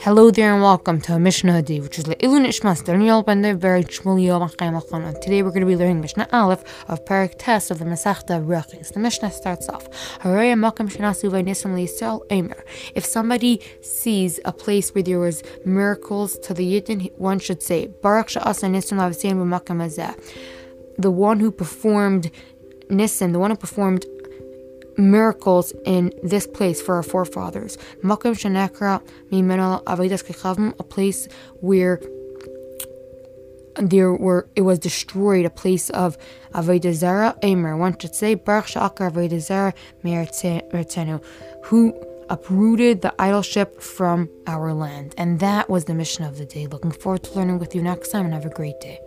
Hello there and welcome to Mishnah Hadi, which is Le'ilun Ishmas, Daniel Bender, Very Shmuel Machayim Today we're going to be learning Mishnah Aleph of Parak Test of the Masechta Brachis. The Mishnah starts off, Makam. If somebody sees a place where there was miracles to the Yidden, one should say, Barak Sha'asa Nisim Lavsein B'Makam Azeh. The one who performed Nisim, the one who performed miracles in this place for our forefathers. Makom Shanekra Mimena Avodas Kechavim, a place where there were it was destroyed, a place of Avodah Zara. Emer, one should say Baruch Shakar Avodah Meretenu, who uprooted the idolship from our land. And that was the mission of the day. Looking forward to learning with you next time and have a great day.